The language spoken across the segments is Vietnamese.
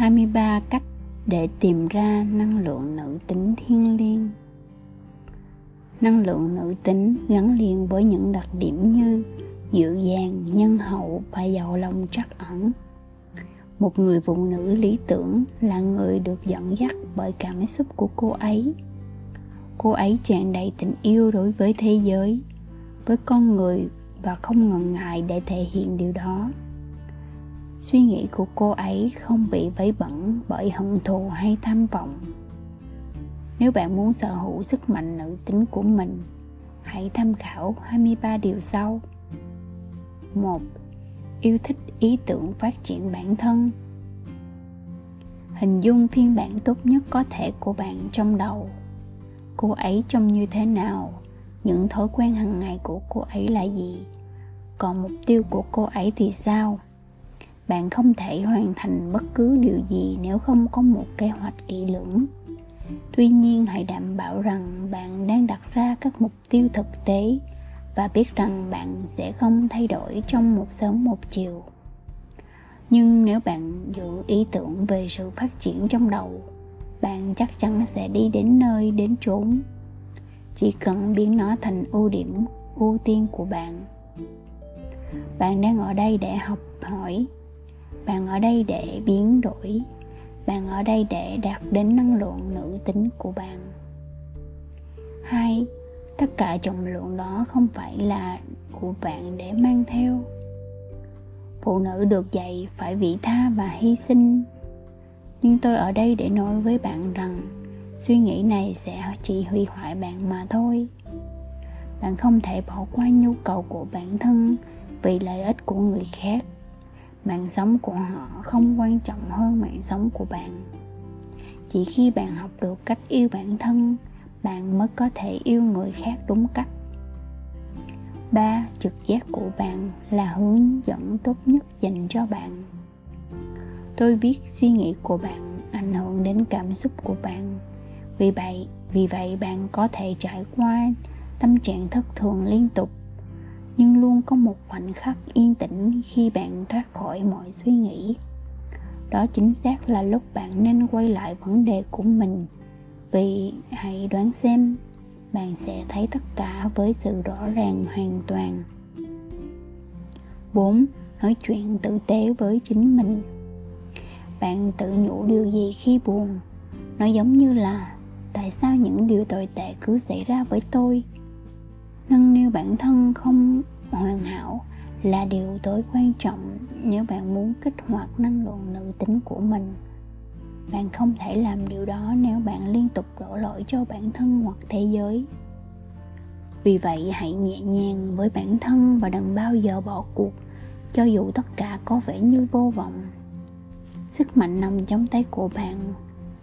23 cách để tìm ra năng lượng nữ tính thiên liêng. Năng lượng nữ tính gắn liền với những đặc điểm như dịu dàng, nhân hậu và giàu lòng trắc ẩn. Một người phụ nữ lý tưởng là người được dẫn dắt bởi cảm xúc của cô ấy. Cô ấy tràn đầy tình yêu đối với thế giới, với con người và không ngần ngại để thể hiện điều đó suy nghĩ của cô ấy không bị vấy bẩn bởi hận thù hay tham vọng nếu bạn muốn sở hữu sức mạnh nữ tính của mình, hãy tham khảo 23 điều sau 1. Yêu thích ý tưởng phát triển bản thân Hình dung phiên bản tốt nhất có thể của bạn trong đầu Cô ấy trông như thế nào? Những thói quen hàng ngày của cô ấy là gì? Còn mục tiêu của cô ấy thì sao? Bạn không thể hoàn thành bất cứ điều gì nếu không có một kế hoạch kỹ lưỡng. Tuy nhiên, hãy đảm bảo rằng bạn đang đặt ra các mục tiêu thực tế và biết rằng bạn sẽ không thay đổi trong một sớm một chiều. Nhưng nếu bạn giữ ý tưởng về sự phát triển trong đầu, bạn chắc chắn sẽ đi đến nơi đến chốn. Chỉ cần biến nó thành ưu điểm, ưu tiên của bạn. Bạn đang ở đây để học hỏi bạn ở đây để biến đổi. Bạn ở đây để đạt đến năng lượng nữ tính của bạn. Hai, tất cả trọng lượng đó không phải là của bạn để mang theo. Phụ nữ được dạy phải vị tha và hy sinh. Nhưng tôi ở đây để nói với bạn rằng, suy nghĩ này sẽ chỉ hủy hoại bạn mà thôi. Bạn không thể bỏ qua nhu cầu của bản thân vì lợi ích của người khác mạng sống của họ không quan trọng hơn mạng sống của bạn. Chỉ khi bạn học được cách yêu bản thân, bạn mới có thể yêu người khác đúng cách. Ba, trực giác của bạn là hướng dẫn tốt nhất dành cho bạn. Tôi biết suy nghĩ của bạn ảnh hưởng đến cảm xúc của bạn. Vì vậy vì vậy bạn có thể trải qua tâm trạng thất thường liên tục nhưng luôn có một khoảnh khắc yên tĩnh khi bạn thoát khỏi mọi suy nghĩ. Đó chính xác là lúc bạn nên quay lại vấn đề của mình. Vì hãy đoán xem, bạn sẽ thấy tất cả với sự rõ ràng hoàn toàn. 4. Nói chuyện tử tế với chính mình. Bạn tự nhủ điều gì khi buồn? Nó giống như là, Tại sao những điều tồi tệ cứ xảy ra với tôi? Nâng niu bản thân không hoàn hảo là điều tối quan trọng nếu bạn muốn kích hoạt năng lượng nữ tính của mình. Bạn không thể làm điều đó nếu bạn liên tục đổ lỗi cho bản thân hoặc thế giới. Vì vậy, hãy nhẹ nhàng với bản thân và đừng bao giờ bỏ cuộc, cho dù tất cả có vẻ như vô vọng. Sức mạnh nằm trong tay của bạn.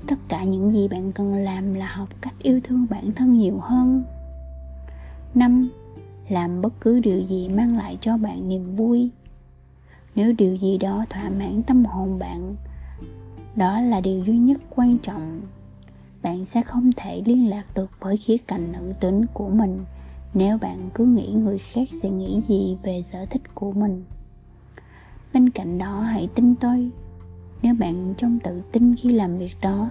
Tất cả những gì bạn cần làm là học cách yêu thương bản thân nhiều hơn năm, làm bất cứ điều gì mang lại cho bạn niềm vui. Nếu điều gì đó thỏa mãn tâm hồn bạn, đó là điều duy nhất quan trọng. Bạn sẽ không thể liên lạc được với khía cạnh nữ tính của mình nếu bạn cứ nghĩ người khác sẽ nghĩ gì về sở thích của mình. Bên cạnh đó, hãy tin tôi. Nếu bạn trong tự tin khi làm việc đó,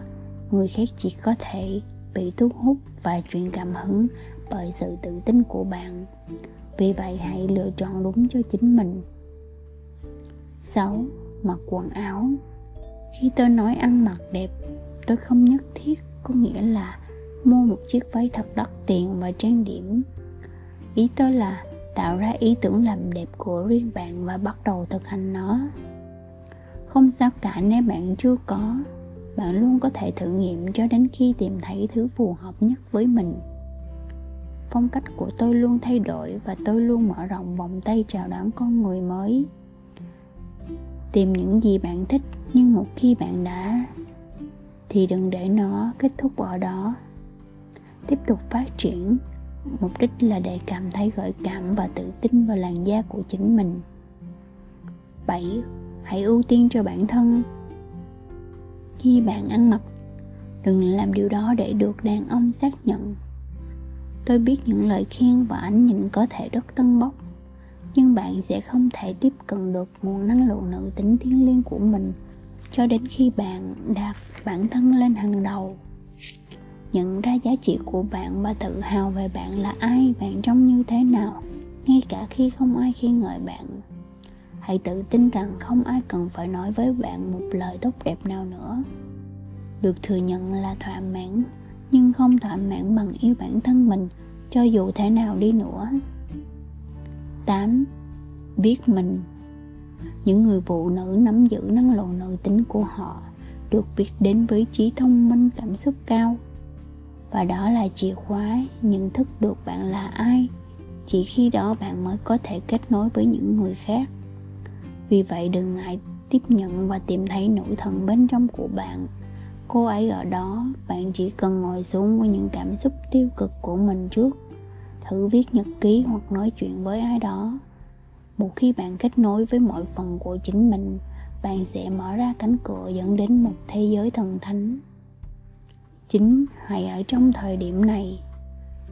người khác chỉ có thể bị thu hút và truyền cảm hứng bởi sự tự tin của bạn. Vì vậy hãy lựa chọn đúng cho chính mình. 6. Mặc quần áo. Khi tôi nói ăn mặc đẹp, Tôi không nhất thiết có nghĩa là mua một chiếc váy thật đắt tiền và trang điểm. Ý tôi là tạo ra ý tưởng làm đẹp của riêng bạn và bắt đầu thực hành nó. Không sao cả nếu bạn chưa có. Bạn luôn có thể thử nghiệm cho đến khi tìm thấy thứ phù hợp nhất với mình phong cách của tôi luôn thay đổi và tôi luôn mở rộng vòng tay chào đón con người mới. Tìm những gì bạn thích, nhưng một khi bạn đã, thì đừng để nó kết thúc ở đó. Tiếp tục phát triển, mục đích là để cảm thấy gợi cảm và tự tin vào làn da của chính mình. 7. Hãy ưu tiên cho bản thân. Khi bạn ăn mặc, Đừng làm điều đó để được đàn ông xác nhận tôi biết những lời khen và ánh nhìn có thể rất tân bốc, nhưng bạn sẽ không thể tiếp cận được nguồn năng lượng nữ tính thiêng liêng của mình cho đến khi bạn đặt bản thân lên hàng đầu. Nhận ra giá trị của bạn và tự hào về bạn là ai, bạn trông như thế nào, ngay cả khi không ai khen ngợi bạn. Hãy tự tin rằng không ai cần phải nói với bạn một lời tốt đẹp nào nữa. Được thừa nhận là thỏa mãn nhưng không thỏa mãn bằng yêu bản thân mình, cho dù thế nào đi nữa. 8. Biết mình. Những người phụ nữ nắm giữ năng lượng nội tính của họ được biết đến với trí thông minh cảm xúc cao. Và đó là chìa khóa nhận thức được bạn là ai, chỉ khi đó bạn mới có thể kết nối với những người khác. Vì vậy đừng ngại tiếp nhận và tìm thấy nỗi thần bên trong của bạn cô ấy ở đó, bạn chỉ cần ngồi xuống với những cảm xúc tiêu cực của mình trước. Thử viết nhật ký hoặc nói chuyện với ai đó. Một khi bạn kết nối với mọi phần của chính mình, bạn sẽ mở ra cánh cửa dẫn đến một thế giới thần thánh. Chính hãy ở trong thời điểm này.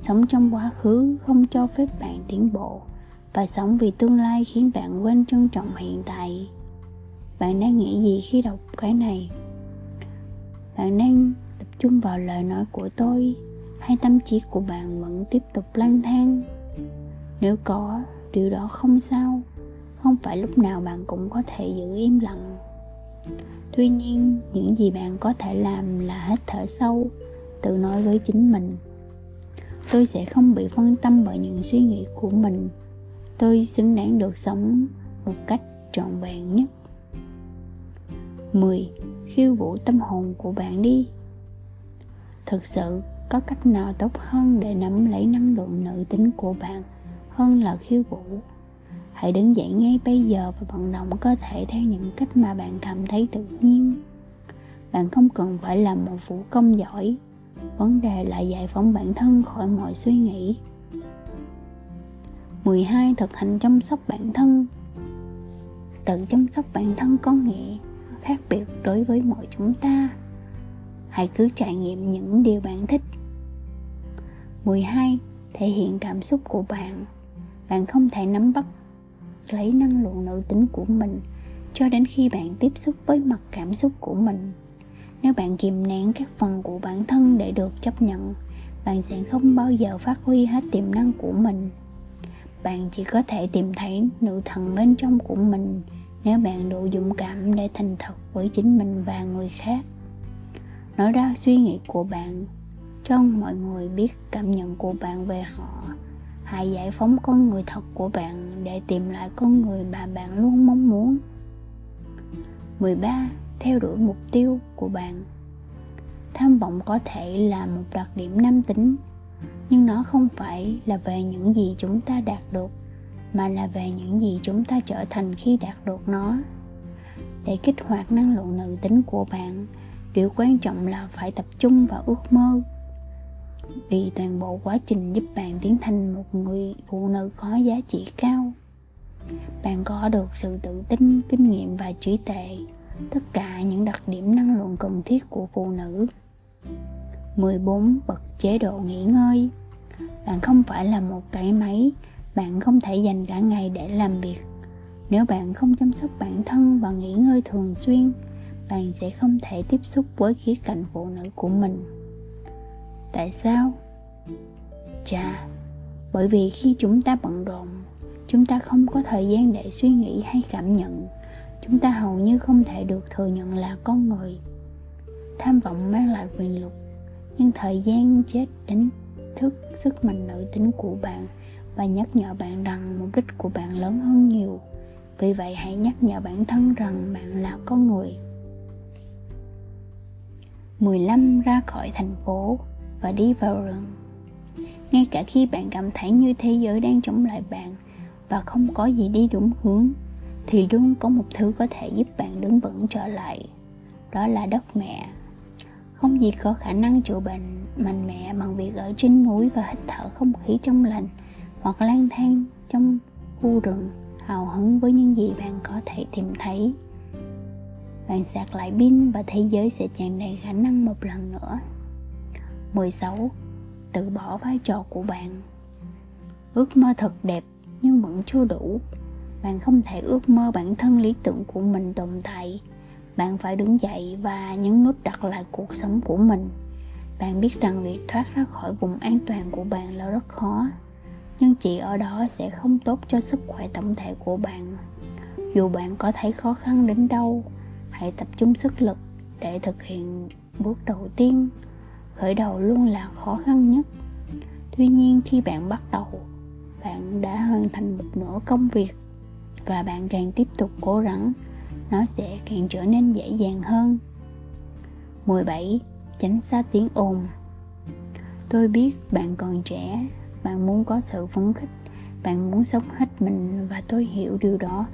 Sống trong quá khứ không cho phép bạn tiến bộ và sống vì tương lai khiến bạn quên trân trọng hiện tại. Bạn đang nghĩ gì khi đọc cái này? Bạn đang tập trung vào lời nói của tôi, hay tâm trí của bạn vẫn tiếp tục lang thang. Nếu có, điều đó không sao. Không phải lúc nào bạn cũng có thể giữ im lặng. Tuy nhiên, những gì bạn có thể làm là hít thở sâu, tự nói với chính mình. Tôi sẽ không bị phân tâm bởi những suy nghĩ của mình. Tôi xứng đáng được sống một cách trọn vẹn nhất. 10. Khiêu vũ tâm hồn của bạn đi. Thực sự, có cách nào tốt hơn để nắm lấy năng lượng nữ tính của bạn hơn là khiêu vũ? Hãy đứng dậy ngay bây giờ và vận động cơ thể theo những cách mà bạn cảm thấy tự nhiên. Bạn không cần phải làm một vũ công giỏi. Vấn đề là giải phóng bản thân khỏi mọi suy nghĩ. 12. Thực hành chăm sóc bản thân. Tự chăm sóc bản thân có nghĩa khác biệt đối với mọi chúng ta. Hãy cứ trải nghiệm những điều bạn thích. 12. Thể hiện cảm xúc của bạn. Bạn không thể nắm bắt, lấy năng lượng nội tính của mình cho đến khi bạn tiếp xúc với mặt cảm xúc của mình. Nếu bạn kìm nén các phần của bản thân để được chấp nhận, bạn sẽ không bao giờ phát huy hết tiềm năng của mình. Bạn chỉ có thể tìm thấy nữ thần bên trong của mình nếu bạn đủ dũng cảm để thành thật với chính mình và người khác, nói ra suy nghĩ của bạn cho mọi người biết cảm nhận của bạn về họ, hãy giải phóng con người thật của bạn để tìm lại con người mà bạn luôn mong muốn 13. Theo đuổi mục tiêu của bạn Tham vọng có thể là một đặc điểm nam tính, Nhưng nó không phải là về những gì chúng ta đạt được mà là về những gì chúng ta trở thành khi đạt được nó. Để kích hoạt năng lượng nữ tính của bạn, Điều quan trọng là phải tập trung vào ước mơ. Vì toàn bộ quá trình giúp bạn tiến thành một người phụ nữ có giá trị cao. Bạn có được sự tự tin, kinh nghiệm và trí tuệ, tất cả những đặc điểm năng lượng cần thiết của phụ nữ. 14. Bật chế độ nghỉ ngơi. Bạn không phải là một cái máy bạn không thể dành cả ngày để làm việc. Nếu bạn không chăm sóc bản thân và nghỉ ngơi thường xuyên, Bạn sẽ không thể tiếp xúc với khía cạnh phụ nữ của mình. Tại sao? Chà, bởi vì khi chúng ta bận rộn, chúng ta không có thời gian để suy nghĩ hay cảm nhận. Chúng ta hầu như không thể được thừa nhận là con người. Tham vọng mang lại quyền lực, nhưng thời gian, chết đánh thức sức mạnh nữ tính của bạn và nhắc nhở bạn rằng mục đích của bạn lớn hơn nhiều. Vì vậy, hãy nhắc nhở bản thân rằng bạn là con người. 15 ra khỏi thành phố và đi vào rừng. Ngay cả khi bạn cảm thấy như thế giới đang chống lại bạn và không có gì đi đúng hướng, thì luôn có một thứ có thể giúp bạn đứng vững trở lại, đó là đất mẹ. Không gì có khả năng chữa bệnh mạnh mẽ bằng việc ở trên núi và hít thở không khí trong lành hoặc lang thang trong khu rừng, hào hứng với những gì bạn có thể tìm thấy. Bạn sạc lại pin và thế giới sẽ tràn đầy khả năng một lần nữa. 16. Tự bỏ vai trò của bạn. Ước mơ thật đẹp nhưng vẫn chưa đủ. Bạn không thể ước mơ bản thân lý tưởng của mình tồn tại. Bạn phải đứng dậy và nhấn nút đặt lại cuộc sống của mình. Bạn biết rằng việc thoát ra khỏi vùng an toàn của bạn là rất khó nhưng chỉ ở đó sẽ không tốt cho sức khỏe tổng thể của bạn. Dù bạn có thấy khó khăn đến đâu, hãy tập trung sức lực để thực hiện bước đầu tiên. Khởi đầu luôn là khó khăn nhất. Tuy nhiên, khi bạn bắt đầu, bạn đã hoàn thành một nửa công việc và bạn càng tiếp tục cố gắng, nó sẽ càng trở nên dễ dàng hơn. 17 tránh xa tiếng ồn. Tôi biết bạn còn trẻ bạn muốn có sự phấn khích. Bạn muốn sống hết mình và tôi hiểu điều đó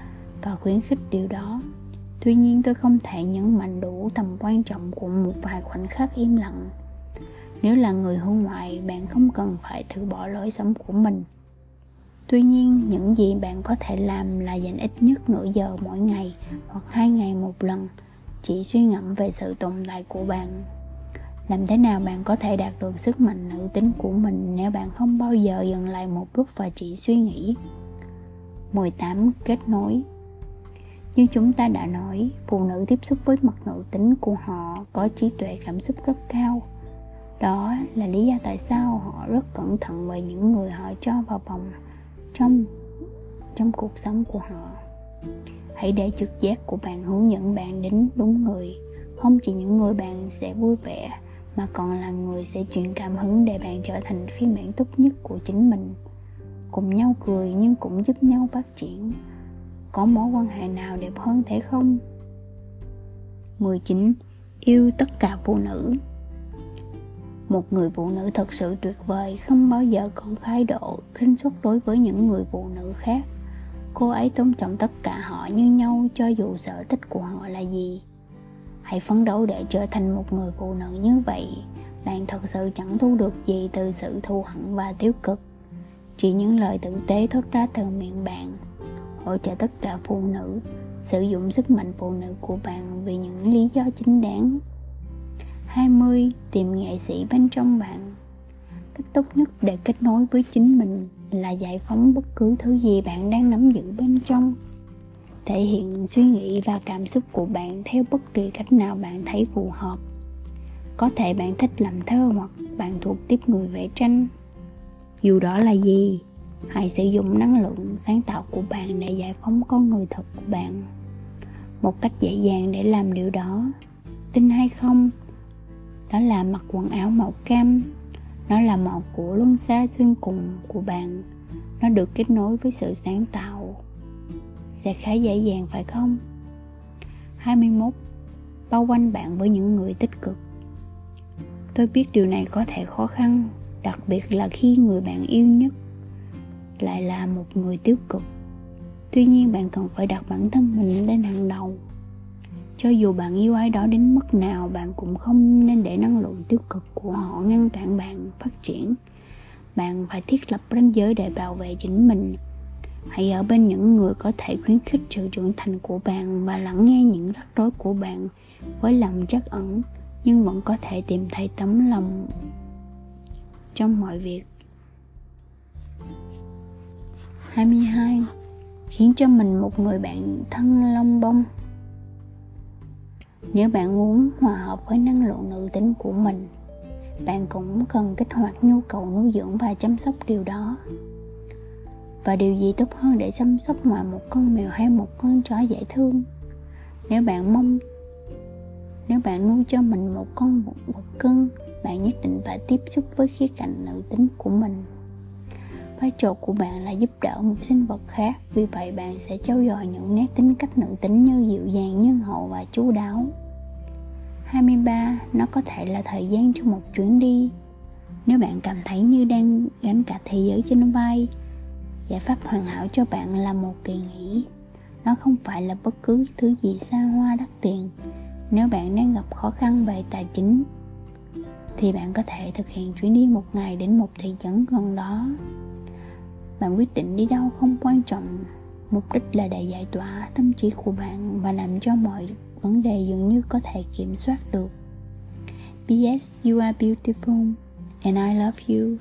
và khuyến khích điều đó. Tuy nhiên, tôi không thể nhấn mạnh đủ tầm quan trọng của một vài khoảnh khắc im lặng. Nếu là người hướng ngoại, bạn không cần phải thử bỏ lối sống của mình. Tuy nhiên, những gì bạn có thể làm là dành ít nhất nửa giờ mỗi ngày hoặc hai ngày một lần, chỉ suy ngẫm về sự tồn tại của bạn làm thế nào bạn có thể đạt được sức mạnh, nữ tính của mình nếu bạn không bao giờ dừng lại một lúc và chỉ suy nghĩ? 18 kết nối. Như chúng ta đã nói, phụ nữ tiếp xúc với mặt nữ tính của họ có trí tuệ, cảm xúc rất cao. Đó là lý do tại sao họ rất cẩn thận về những người họ cho vào vòng trong trong cuộc sống của họ. Hãy để trực giác của bạn hướng dẫn bạn đến đúng người. Không chỉ những người bạn sẽ vui vẻ mà còn là người sẽ truyền cảm hứng để bạn trở thành phiên bản tốt nhất của chính mình. Cùng nhau cười nhưng cũng giúp nhau phát triển. Có mối quan hệ nào đẹp hơn thế không? 19 yêu tất cả phụ nữ. Một người phụ nữ thật sự tuyệt vời, không bao giờ còn thái độ, khinh suất đối với những người phụ nữ khác. Cô ấy tôn trọng tất cả họ như nhau, cho dù sở thích của họ là gì hãy phấn đấu để trở thành một người phụ nữ như vậy bạn thật sự chẳng thu được gì từ sự thù hận và tiêu cực. Chỉ những lời tử tế thốt ra từ miệng bạn, hỗ trợ tất cả phụ nữ, sử dụng sức mạnh phụ nữ của bạn vì những lý do chính đáng. 20. Tìm nghệ sĩ bên trong bạn. Cách tốt nhất để kết nối với chính mình là giải phóng bất cứ thứ gì bạn đang nắm giữ bên trong thể hiện suy nghĩ và cảm xúc của bạn theo bất kỳ cách nào bạn thấy phù hợp. Có thể bạn thích làm thơ hoặc bạn thuộc tiếp người vẽ tranh. Dù đó là gì, hãy sử dụng năng lượng sáng tạo của bạn để giải phóng con người thật của bạn. Một cách dễ dàng để làm điều đó, tin hay không, đó là mặc quần áo màu cam. Nó là màu của luân xa xương cùng của bạn. Nó được kết nối với sự sáng tạo sẽ khá dễ dàng, phải không? 21 bao quanh bạn với những người tích cực. Tôi biết điều này có thể khó khăn, đặc biệt là khi người bạn yêu nhất lại là một người tiêu cực. Tuy nhiên, bạn cần phải đặt bản thân mình lên hàng đầu. Cho dù bạn yêu ai đó đến mức nào, bạn cũng không nên để năng lượng tiêu cực của họ ngăn cản bạn phát triển. Bạn phải thiết lập ranh giới để bảo vệ chính mình hãy ở bên những người có thể khuyến khích sự trưởng thành của bạn và lắng nghe những rắc rối của bạn với lòng chắc ẩn, nhưng vẫn có thể tìm thấy tấm lòng trong mọi việc. 22 khiến cho mình một người bạn thân long bông. Nếu bạn muốn hòa hợp với năng lượng nữ tính của mình, bạn cũng cần kích hoạt nhu cầu nuôi dưỡng và chăm sóc điều đó và điều gì tốt hơn để chăm sóc ngoài một con mèo hay một con chó dễ thương? Nếu bạn mong, nếu bạn nuôi cho mình một con vật cưng, bạn nhất định phải tiếp xúc với khía cạnh nữ tính của mình. Vai trò của bạn là giúp đỡ một sinh vật khác, vì vậy bạn sẽ trau dồi những nét tính cách nữ tính như dịu dàng, nhân hậu và chú đáo. 23 nó có thể là thời gian cho một chuyến đi. Nếu bạn cảm thấy như đang gánh cả thế giới trên vai giải pháp hoàn hảo cho bạn là một kỳ nghỉ. Nó không phải là bất cứ thứ gì xa hoa đắt tiền. Nếu bạn đang gặp khó khăn về tài chính, thì bạn có thể thực hiện chuyến đi một ngày đến một thị trấn gần đó. Bạn quyết định đi đâu không quan trọng. Mục đích là để giải tỏa tâm trí của bạn và làm cho mọi vấn đề dường như có thể kiểm soát được. P.S. You are beautiful and I love you.